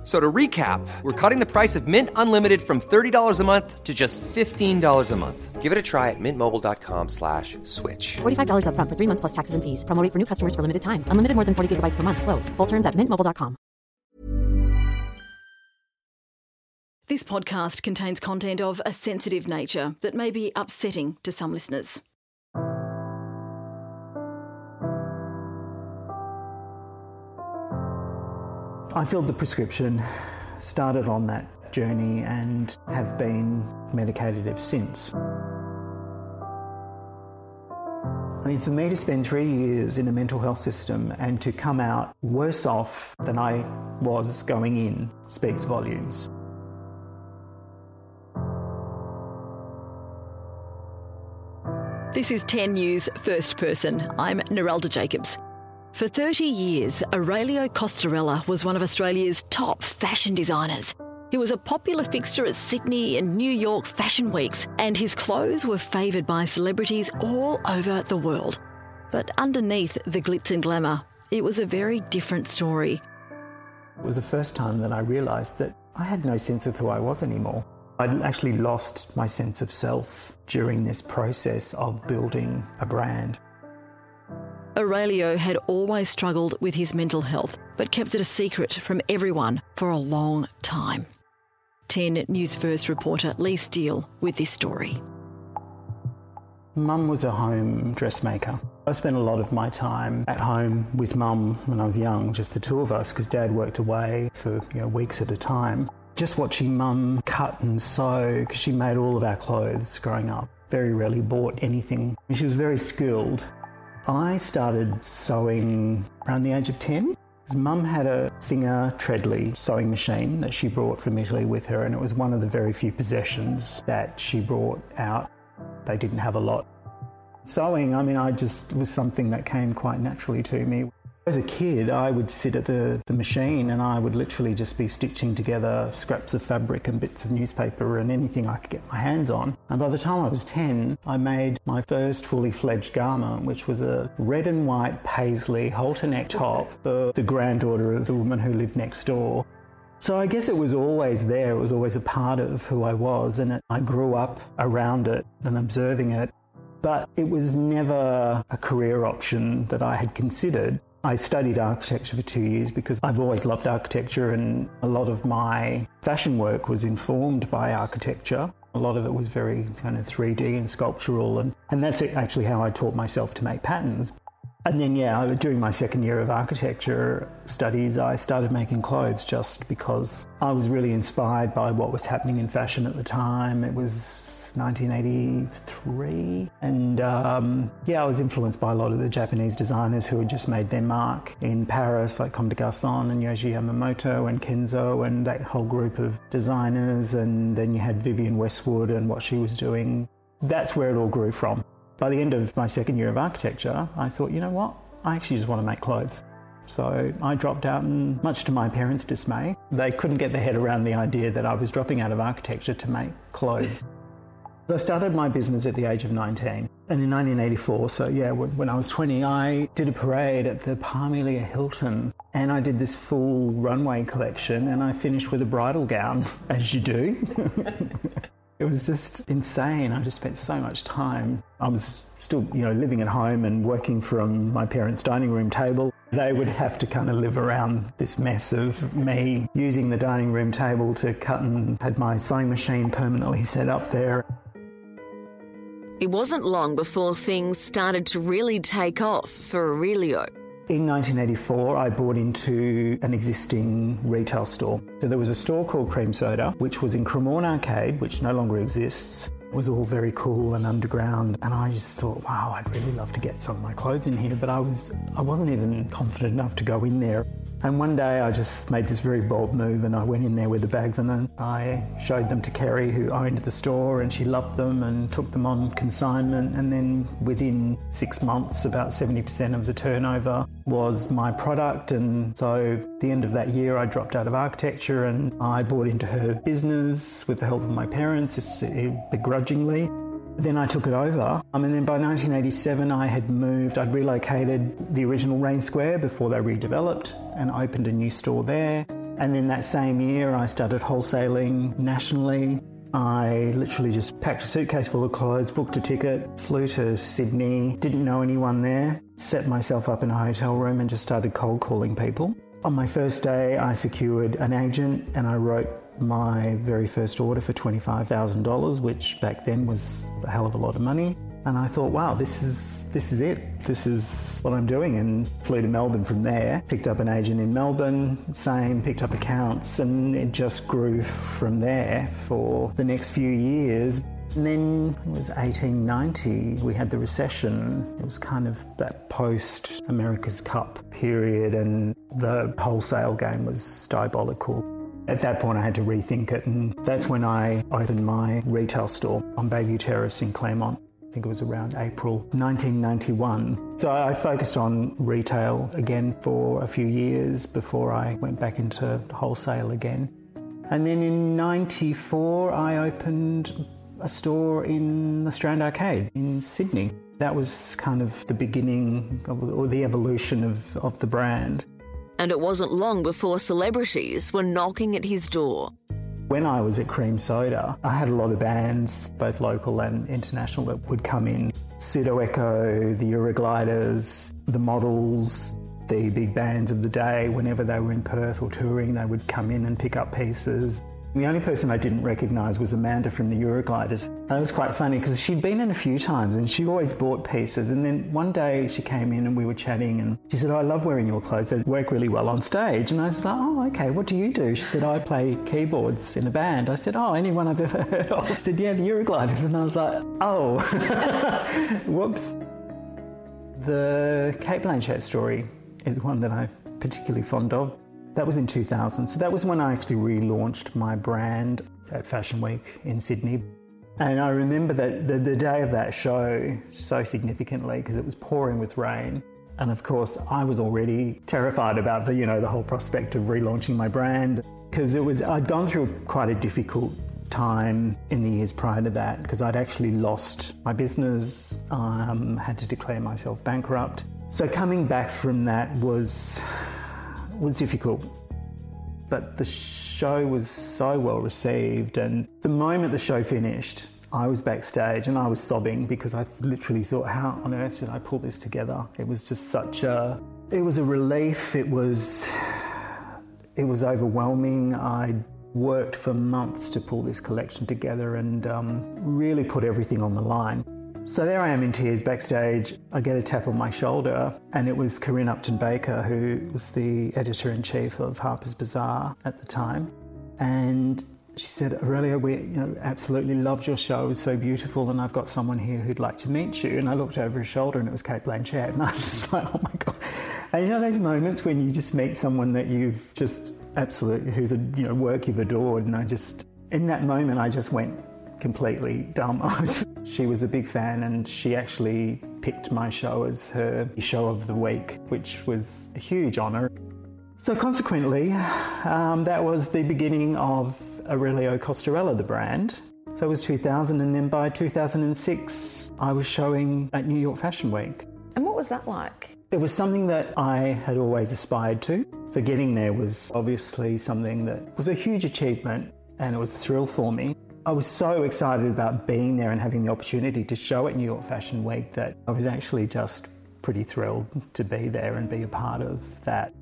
F- So to recap, we're cutting the price of Mint Unlimited from $30 a month to just $15 a month. Give it a try at mintmobile.com slash switch. $45 upfront for three months plus taxes and fees. Promo rate for new customers for limited time. Unlimited more than 40 gigabytes per month. Slows. Full terms at mintmobile.com. This podcast contains content of a sensitive nature that may be upsetting to some listeners. I filled the prescription, started on that journey, and have been medicated ever since. I mean, for me to spend three years in a mental health system and to come out worse off than I was going in speaks volumes. This is 10 News First Person. I'm Narelda Jacobs. For 30 years, Aurelio Costarella was one of Australia's top fashion designers. He was a popular fixture at Sydney and New York fashion weeks, and his clothes were favoured by celebrities all over the world. But underneath the glitz and glamour, it was a very different story. It was the first time that I realised that I had no sense of who I was anymore. I'd actually lost my sense of self during this process of building a brand. Aurelio had always struggled with his mental health, but kept it a secret from everyone for a long time. 10 News First reporter Lee Steele with this story. Mum was a home dressmaker. I spent a lot of my time at home with mum when I was young, just the two of us, because dad worked away for you know, weeks at a time. Just watching mum cut and sew, because she made all of our clothes growing up. Very rarely bought anything. She was very skilled. I started sewing around the age of 10. Mum had a Singer Treadley sewing machine that she brought from Italy with her, and it was one of the very few possessions that she brought out. They didn't have a lot. Sewing, I mean, I just was something that came quite naturally to me. As a kid, I would sit at the, the machine and I would literally just be stitching together scraps of fabric and bits of newspaper and anything I could get my hands on. And by the time I was 10, I made my first fully fledged garment, which was a red and white paisley halter neck top for the granddaughter of the woman who lived next door. So I guess it was always there, it was always a part of who I was, and it, I grew up around it and observing it. But it was never a career option that I had considered. I studied architecture for two years because I've always loved architecture, and a lot of my fashion work was informed by architecture. A lot of it was very kind of 3D and sculptural, and, and that's actually how I taught myself to make patterns. And then, yeah, during my second year of architecture studies, I started making clothes just because I was really inspired by what was happening in fashion at the time. It was 1983. And um, yeah, I was influenced by a lot of the Japanese designers who had just made their mark in Paris, like Comme des Garçons and Yohji Yamamoto and Kenzo and that whole group of designers. And then you had Vivienne Westwood and what she was doing. That's where it all grew from. By the end of my second year of architecture, I thought, you know what? I actually just want to make clothes. So I dropped out, and much to my parents' dismay, they couldn't get their head around the idea that I was dropping out of architecture to make clothes. I started my business at the age of 19. And in 1984, so yeah, when I was 20, I did a parade at the Parmelia Hilton. And I did this full runway collection, and I finished with a bridal gown, as you do. it was just insane. I just spent so much time. I was still, you know, living at home and working from my parents' dining room table. They would have to kind of live around this mess of me using the dining room table to cut and had my sewing machine permanently set up there. It wasn't long before things started to really take off for Aurelio. In 1984, I bought into an existing retail store. So there was a store called Cream Soda, which was in Cremorne Arcade, which no longer exists. It was all very cool and underground, and I just thought, wow, I'd really love to get some of my clothes in here, but I was I wasn't even confident enough to go in there. And one day I just made this very bold move and I went in there with the bags and I showed them to Kerry, who owned the store, and she loved them and took them on consignment. And then within six months, about 70% of the turnover was my product. And so the end of that year, I dropped out of architecture and I bought into her business with the help of my parents, uh, begrudgingly. Then I took it over. Um, and then by 1987, I had moved, I'd relocated the original Raine Square before they redeveloped and opened a new store there. And then that same year, I started wholesaling nationally. I literally just packed a suitcase full of clothes, booked a ticket, flew to Sydney, didn't know anyone there, set myself up in a hotel room and just started cold calling people. On my first day, I secured an agent and I wrote my very first order for $25,000, which back then was a hell of a lot of money. And I thought, wow, this is this is it. This is what I'm doing. And flew to Melbourne from there. Picked up an agent in Melbourne, same. Picked up accounts, and it just grew from there for the next few years. And then it was 1890, we had the recession. It was kind of that post America's Cup period, and the wholesale game was diabolical. At that point, I had to rethink it, and that's when I opened my retail store on Bayview Terrace in Claremont. I think it was around April 1991. So I focused on retail again for a few years before I went back into wholesale again. And then in 94, I opened a store in the Strand Arcade in Sydney. That was kind of the beginning of, or the evolution of, of the brand and it wasn't long before celebrities were knocking at his door. When I was at Cream Soda, I had a lot of bands, both local and international, that would come in. Pseudo Echo, the Eurogliders, the Models, the big bands of the day. Whenever they were in Perth or touring, they would come in and pick up pieces. The only person I didn't recognise was Amanda from the Eurogliders. And it was quite funny because she'd been in a few times and she always bought pieces. And then one day she came in and we were chatting and she said, oh, I love wearing your clothes. They work really well on stage. And I was like, oh, okay, what do you do? She said, I play keyboards in a band. I said, oh, anyone I've ever heard of? She said, yeah, the Eurogliders. And I was like, oh, whoops. The Cate Blanchett story is one that I'm particularly fond of. That was in 2000. So that was when I actually relaunched my brand at Fashion Week in Sydney. And I remember that the, the day of that show so significantly because it was pouring with rain. And of course, I was already terrified about the, you know, the whole prospect of relaunching my brand because it was I'd gone through quite a difficult time in the years prior to that because I'd actually lost my business, um, had to declare myself bankrupt. So coming back from that was was difficult. But the show was so well received, and the moment the show finished, I was backstage and I was sobbing because I literally thought, how on earth did I pull this together? It was just such a, it was a relief. It was, it was overwhelming. I worked for months to pull this collection together and um, really put everything on the line. So there I am in tears backstage. I get a tap on my shoulder, and it was Karin Upton Baker, who was the editor in chief of Harper's Bazaar at the time. And she said, Aurelia, we you know, absolutely loved your show. It was so beautiful, and I've got someone here who'd like to meet you. And I looked over his shoulder, and it was Cate Blanchett. And I was just like, oh my God. And you know those moments when you just meet someone that you've just absolutely, who's a you know, work you've adored. And I just, in that moment, I just went, completely dumb. she was a big fan and she actually picked my show as her show of the week, which was a huge honour. So, consequently, um, that was the beginning of Aurelio Costarella, the brand. So it was 2000, and then by 2006, I was showing at New York Fashion Week. And what was that like? It was something that I had always aspired to. So getting there was obviously something that was a huge achievement and it was a thrill for me. I was so excited about being there and having the opportunity to show at New York Fashion Week that I was actually just pretty thrilled to be there and be a part of that.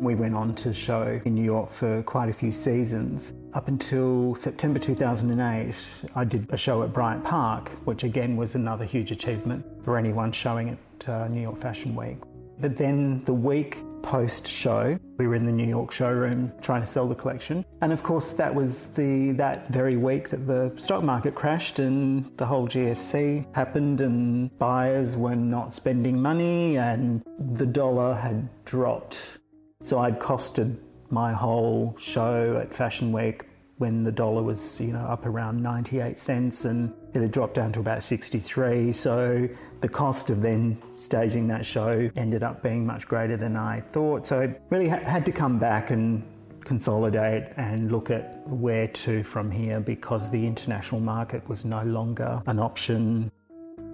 We went on to show in New York for quite a few seasons. Up until September 2008, I did a show at Bryant Park, which again was another huge achievement for anyone showing at uh, New York Fashion Week. But then the week post show. We were in the New York showroom trying to sell the collection. And of course, that was the that very week that the stock market crashed and the whole GFC happened and buyers were not spending money and the dollar had dropped So I'd costed my whole show at Fashion Week when the dollar was, you know, up around 98 cents and it had dropped down to about 63. So the cost of then staging that show ended up being much greater than I thought. So I really ha- had to come back and consolidate and look at where to from here because the international market was no longer an option.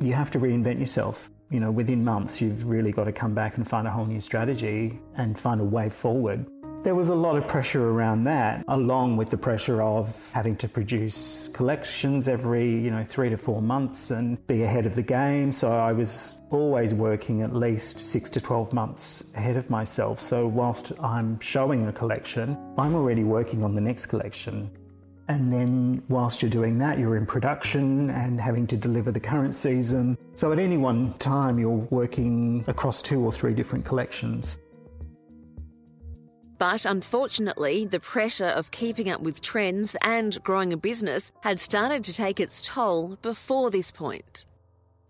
You have to reinvent yourself. You know, within months, you've really got to come back and find a whole new strategy and find a way forward. There was a lot of pressure around that, along with the pressure of having to produce collections every, you know, three to four months and be ahead of the game. So I was always working at least six to 12 months ahead of myself. So whilst I'm showing a collection, I'm already working on the next collection. And then, whilst you're doing that, you're in production and having to deliver the current season. So, at any one time, you're working across two or three different collections. But unfortunately, the pressure of keeping up with trends and growing a business had started to take its toll before this point.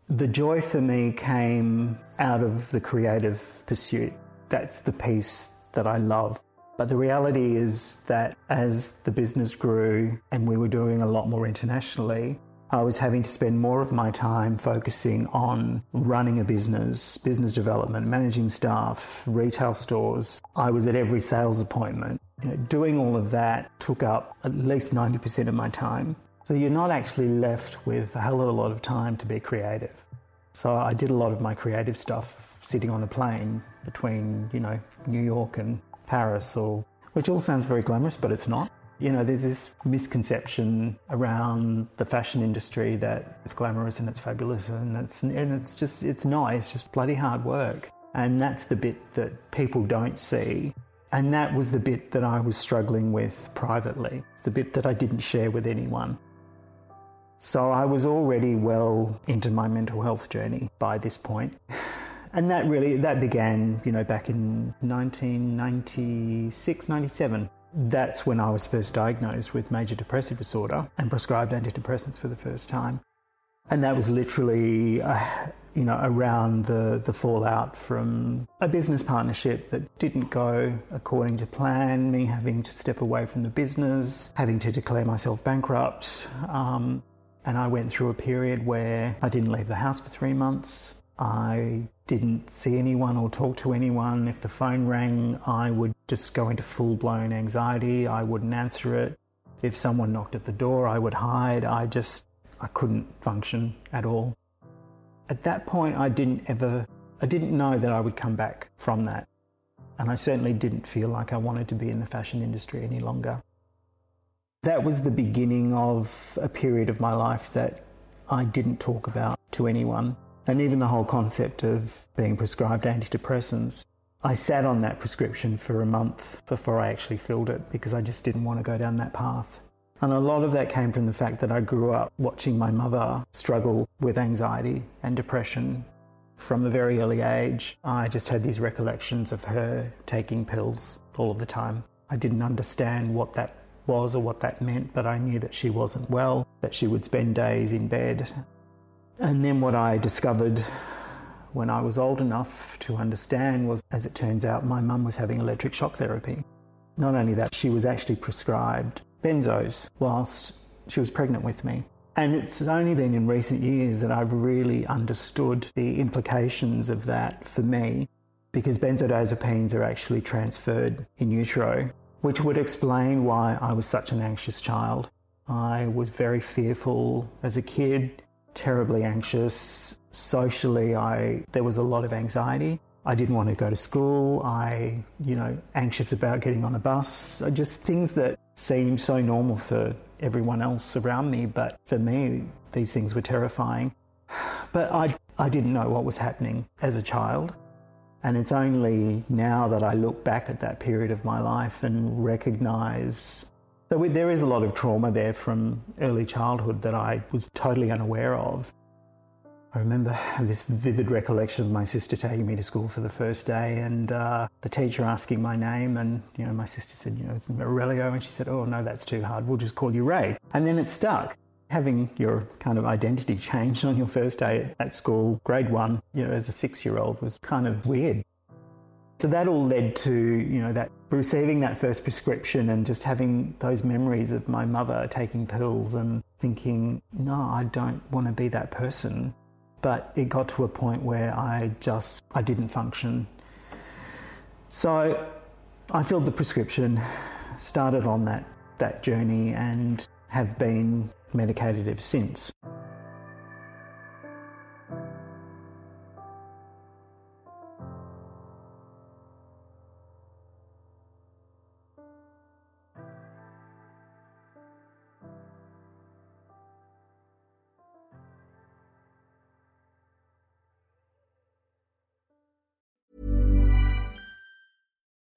The joy for me came out of the creative pursuit. That's the piece that I love. But the reality is that as the business grew and we were doing a lot more internationally, I was having to spend more of my time focusing on running a business, business development, managing staff, retail stores. I was at every sales appointment. You know, doing all of that took up at least 90% of my time. So you're not actually left with a hell of a lot of time to be creative. So I did a lot of my creative stuff sitting on a plane between, you know, New York and Paris or which all sounds very glamorous, but it's not. You know, there's this misconception around the fashion industry that it's glamorous and it's fabulous and it's and it's just it's not. It's just bloody hard work. And that's the bit that people don't see. And that was the bit that I was struggling with privately. the bit that I didn't share with anyone. So I was already well into my mental health journey by this point. And that really that began, you know, back in 1996, 97 that's when I was first diagnosed with major depressive disorder and prescribed antidepressants for the first time. And that was literally, uh, you know, around the, the fallout from a business partnership that didn't go according to plan, me having to step away from the business, having to declare myself bankrupt. Um, and I went through a period where I didn't leave the house for three months. I didn't see anyone or talk to anyone. If the phone rang, I would just go into full blown anxiety. I wouldn't answer it. If someone knocked at the door, I would hide. I just, I couldn't function at all. At that point, I didn't ever, I didn't know that I would come back from that. And I certainly didn't feel like I wanted to be in the fashion industry any longer. That was the beginning of a period of my life that I didn't talk about to anyone and even the whole concept of being prescribed antidepressants. I sat on that prescription for a month before I actually filled it because I just didn't want to go down that path. And a lot of that came from the fact that I grew up watching my mother struggle with anxiety and depression. From a very early age, I just had these recollections of her taking pills all of the time. I didn't understand what that was or what that meant, but I knew that she wasn't well, that she would spend days in bed and then what I discovered when I was old enough to understand was, as it turns out, my mum was having electric shock therapy. Not only that, she was actually prescribed benzos whilst she was pregnant with me. And it's only been in recent years that I've really understood the implications of that for me because benzodiazepines are actually transferred in utero, which would explain why I was such an anxious child. I was very fearful as a kid terribly anxious. Socially, I there was a lot of anxiety. I didn't want to go to school. I, you know, anxious about getting on a bus. Just things that seemed so normal for everyone else around me, but for me, these things were terrifying. But I, I didn't know what was happening as a child. And it's only now that I look back at that period of my life and recognize so we, there is a lot of trauma there from early childhood that I was totally unaware of. I remember this vivid recollection of my sister taking me to school for the first day and uh, the teacher asking my name. And, you know, my sister said, you know, it's Aurelio. And she said, oh, no, that's too hard. We'll just call you Ray. And then it stuck. Having your kind of identity changed on your first day at school, grade one, you know, as a six year old was kind of weird. So that all led to, you know, that receiving that first prescription and just having those memories of my mother taking pills and thinking, no, I don't want to be that person. But it got to a point where I just I didn't function. So I filled the prescription, started on that that journey and have been medicated ever since.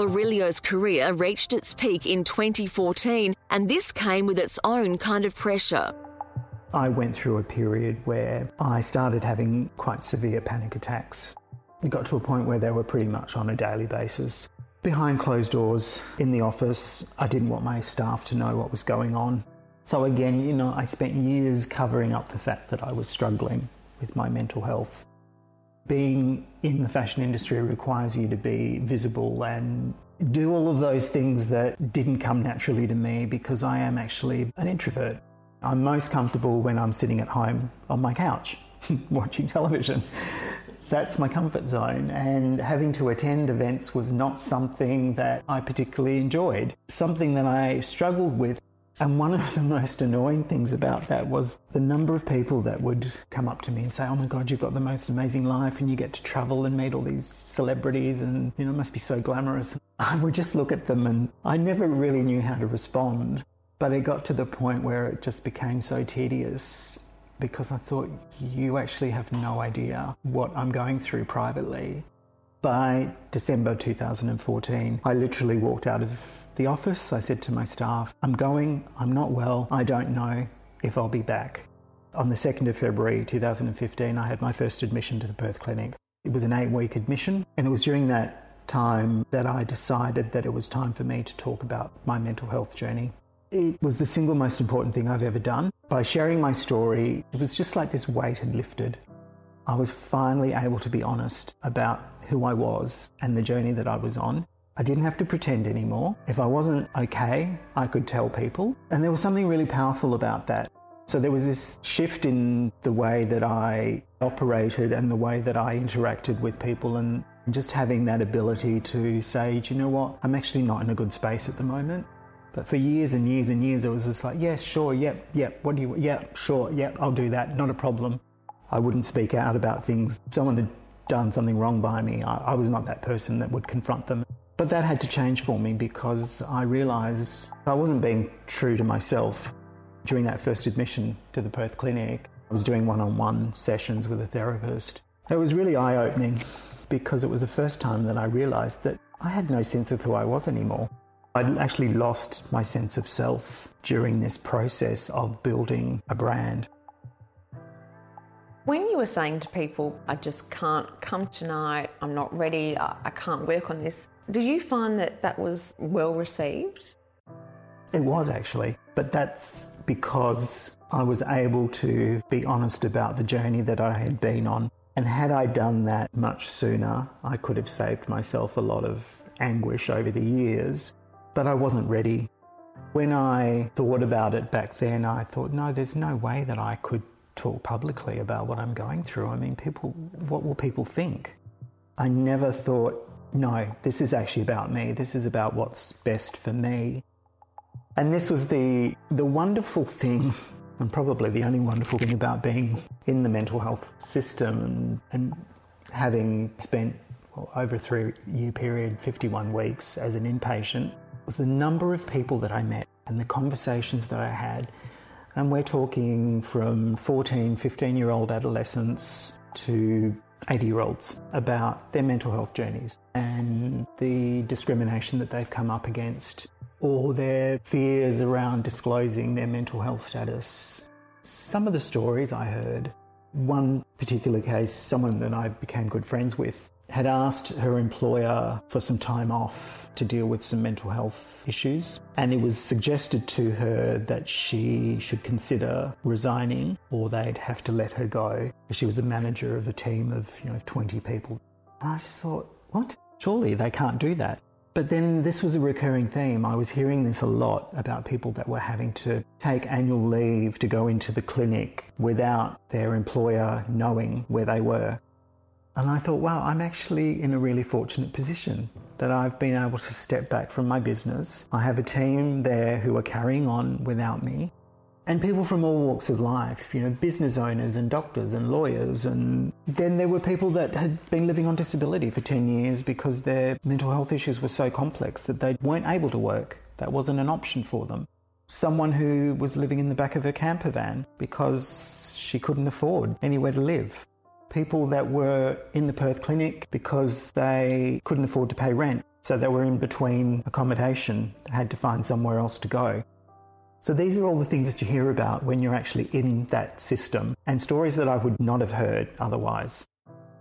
Aurelio's career reached its peak in 2014, and this came with its own kind of pressure. I went through a period where I started having quite severe panic attacks. It got to a point where they were pretty much on a daily basis. Behind closed doors in the office, I didn't want my staff to know what was going on. So, again, you know, I spent years covering up the fact that I was struggling with my mental health. Being in the fashion industry requires you to be visible and do all of those things that didn't come naturally to me because I am actually an introvert. I'm most comfortable when I'm sitting at home on my couch watching television. That's my comfort zone, and having to attend events was not something that I particularly enjoyed, something that I struggled with. And one of the most annoying things about that was the number of people that would come up to me and say, Oh my God, you've got the most amazing life, and you get to travel and meet all these celebrities, and you know, it must be so glamorous. I would just look at them, and I never really knew how to respond. But it got to the point where it just became so tedious because I thought, you actually have no idea what I'm going through privately. By December 2014, I literally walked out of the office. I said to my staff, I'm going, I'm not well, I don't know if I'll be back. On the 2nd of February 2015, I had my first admission to the Perth Clinic. It was an eight week admission, and it was during that time that I decided that it was time for me to talk about my mental health journey. It was the single most important thing I've ever done. By sharing my story, it was just like this weight had lifted. I was finally able to be honest about who I was and the journey that I was on. I didn't have to pretend anymore. If I wasn't okay, I could tell people. And there was something really powerful about that. So there was this shift in the way that I operated and the way that I interacted with people and just having that ability to say, do you know what? I'm actually not in a good space at the moment. But for years and years and years, it was just like, yeah, sure, yep, yep, what do you, yeah, sure, yep, I'll do that, not a problem. I wouldn't speak out about things. Someone had done something wrong by me. I, I was not that person that would confront them. But that had to change for me because I realised I wasn't being true to myself. During that first admission to the Perth Clinic, I was doing one on one sessions with a therapist. It was really eye opening because it was the first time that I realised that I had no sense of who I was anymore. I'd actually lost my sense of self during this process of building a brand. When you were saying to people, I just can't come tonight, I'm not ready, I, I can't work on this, did you find that that was well received? It was actually, but that's because I was able to be honest about the journey that I had been on. And had I done that much sooner, I could have saved myself a lot of anguish over the years but I wasn't ready. When I thought about it back then, I thought, no, there's no way that I could talk publicly about what I'm going through. I mean, people, what will people think? I never thought, no, this is actually about me. This is about what's best for me. And this was the, the wonderful thing, and probably the only wonderful thing about being in the mental health system and, having spent well, over a three year period, 51 weeks as an inpatient, was the number of people that I met and the conversations that I had And we're talking from 14, 15 year old adolescents to 80 year olds about their mental health journeys and the discrimination that they've come up against or their fears around disclosing their mental health status. Some of the stories I heard, one particular case, someone that I became good friends with had asked her employer for some time off to deal with some mental health issues, and it was suggested to her that she should consider resigning or they'd have to let her go. She was the manager of a team of, you know, 20 people. And I just thought, what? Surely they can't do that. But then this was a recurring theme. I was hearing this a lot about people that were having to take annual leave to go into the clinic without their employer knowing where they were. And I thought, wow, I'm actually in a really fortunate position that I've been able to step back from my business. I have a team there who are carrying on without me. And people from all walks of life, you know, business owners and doctors and lawyers. And then there were people that had been living on disability for 10 years because their mental health issues were so complex that they weren't able to work. That wasn't an option for them. Someone who was living in the back of a camper van because she couldn't afford anywhere to live people that were in the Perth clinic because they couldn't afford to pay rent. So they were in between accommodation, had to find somewhere else to go. So these are all the things that you hear about when you're actually in that system and stories that I would not have heard otherwise.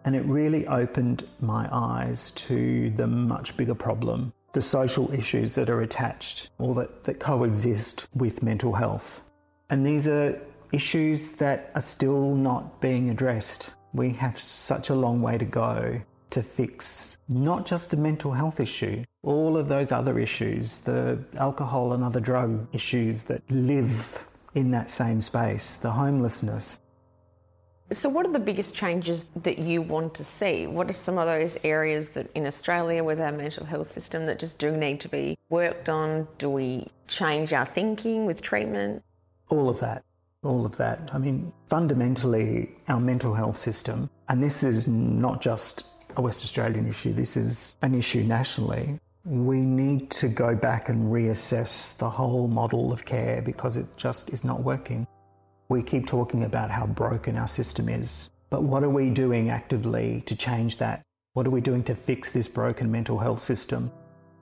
And it really opened my eyes to the much bigger problem, the social issues that are attached or that, that coexist with mental health. And these are issues that are still not being addressed. We have such a long way to go to fix not just the mental health issue, all of those other issues, the alcohol and other drug issues that live in that same space, the homelessness. So, what are the biggest changes that you want to see? What are some of those areas that in Australia with our mental health system that just do need to be worked on? Do we change our thinking with treatment? All of that all of that. I mean, fundamentally, our mental health system, and this is not just a West Australian issue, this is an issue nationally. We need to go back and reassess the whole model of care because it just is not working. We keep talking about how broken our system is, but what are we doing actively to change that? What are we doing to fix this broken mental health system?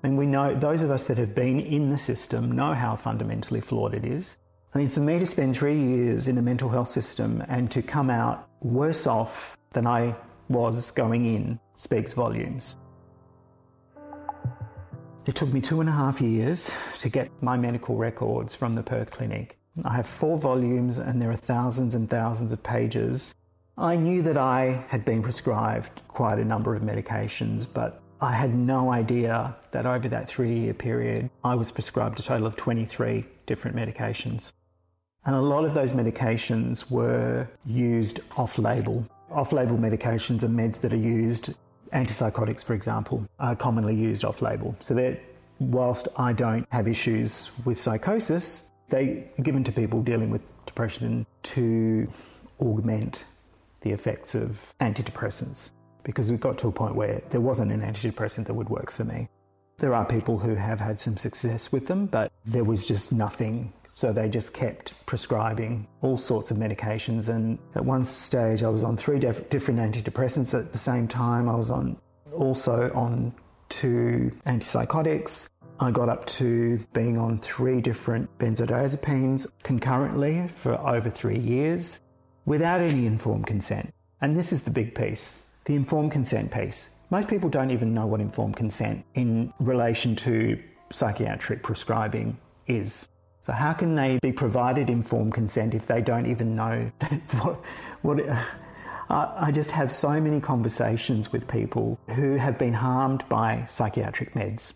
And we know, those of us that have been in the system know how fundamentally flawed it is. I mean, for me to spend three years in a mental health system and to come out worse off than I was going in speaks volumes. It took me two and a half years to get my medical records from the Perth Clinic. I have four volumes and there are thousands and thousands of pages. I knew that I had been prescribed quite a number of medications, but I had no idea that over that three year period I was prescribed a total of 23 different medications. And a lot of those medications were used off label. Off label medications are meds that are used, antipsychotics, for example, are commonly used off label. So that whilst I don't have issues with psychosis, they are given to people dealing with depression to augment the effects of antidepressants because we got to a point where there wasn't an antidepressant that would work for me. There are people who have had some success with them, but there was just nothing so they just kept prescribing all sorts of medications. And at one stage, I was on three def- different antidepressants at the same time. I was on also on two antipsychotics. I got up to being on three different benzodiazepines concurrently for over three years without any informed consent. And this is the big piece the informed consent piece. Most people don't even know what informed consent in relation to psychiatric prescribing is. So how can they be provided informed consent if they don't even know what? what I just have so many conversations with people who have been harmed by psychiatric meds.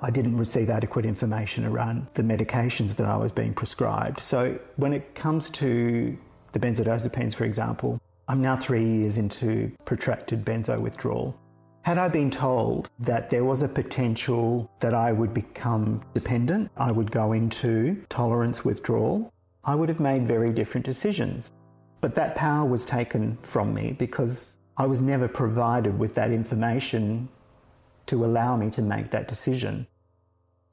I didn't receive adequate information around the medications that I was being prescribed. So when it comes to the benzodiazepines, for example, I'm now three years into protracted benzo withdrawal. Had I been told that there was a potential that I would become dependent, I would go into tolerance withdrawal, I would have made very different decisions. But that power was taken from me because I was never provided with that information to allow me to make that decision.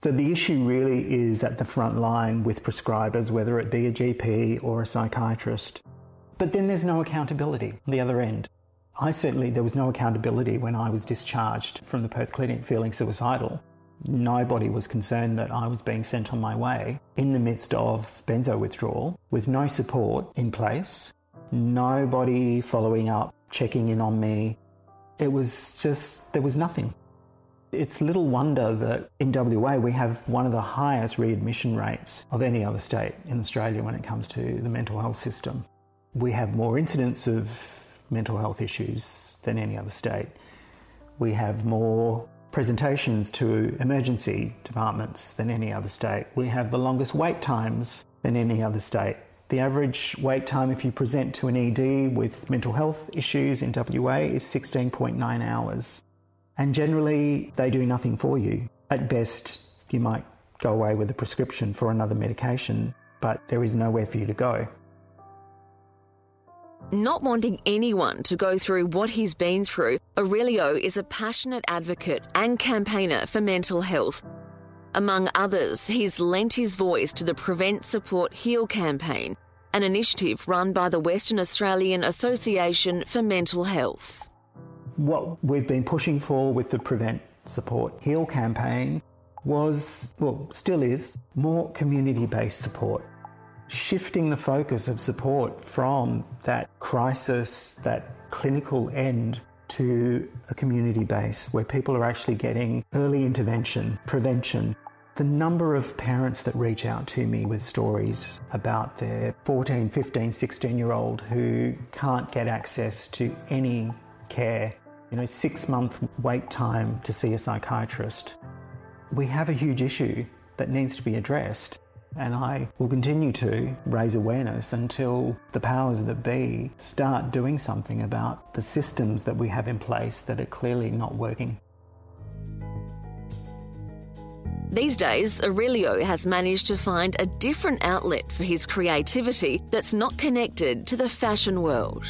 So the issue really is at the front line with prescribers, whether it be a GP or a psychiatrist. But then there's no accountability on the other end. I certainly, there was no accountability when I was discharged from the Perth Clinic feeling suicidal. Nobody was concerned that I was being sent on my way in the midst of benzo withdrawal with no support in place, nobody following up, checking in on me. It was just, there was nothing. It's little wonder that in WA we have one of the highest readmission rates of any other state in Australia when it comes to the mental health system. We have more incidents of mental health issues than any other state. We have more presentations to emergency departments than any other state. We have the longest wait times than any other state. The average wait time if you present to an ED with mental health issues in WA is 16.9 hours. And generally, they do nothing for you. At best, you might go away with a prescription for another medication, but there is nowhere for you to go. Not wanting anyone to go through what he's been through, Aurelio is a passionate advocate and campaigner for mental health. Among others, he's lent his voice to the Prevent Support Heal campaign, an initiative run by the Western Australian Association for Mental Health. What we've been pushing for with the Prevent Support Heal campaign was, well, still is, more community based support. Shifting the focus of support from that crisis, that clinical end, to a community base where people are actually getting early intervention, prevention. The number of parents that reach out to me with stories about their 14, 15, 16 year old who can't get access to any care you know, six month wait time to see a psychiatrist. We have a huge issue that needs to be addressed, and I will continue to raise awareness until the powers that be start doing something about the systems that we have in place that are clearly not working. These days, Aurelio has managed to find a different outlet for his creativity that's not connected to the fashion world.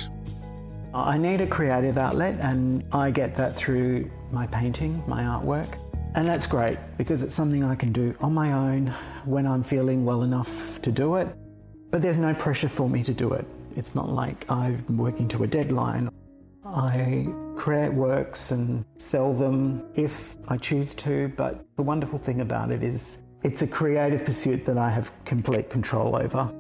I need a creative outlet, and I get that through my painting, my artwork. And that's great because it's something I can do on my own when I'm feeling well enough to do it. But there's no pressure for me to do it. It's not like I'm working to a deadline. I create works and sell them if I choose to, but the wonderful thing about it is it's a creative pursuit that I have complete control over.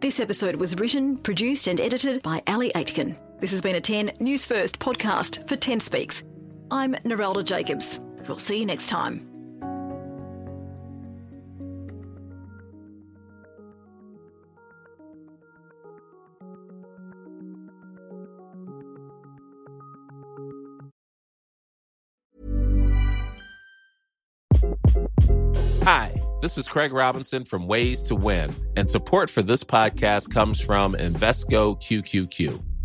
This episode was written, produced, and edited by Ali Aitken. This has been a 10 News First podcast for 10 Speaks. I'm Narelda Jacobs. We'll see you next time. Hi, this is Craig Robinson from Ways to Win, and support for this podcast comes from Invesco QQQ.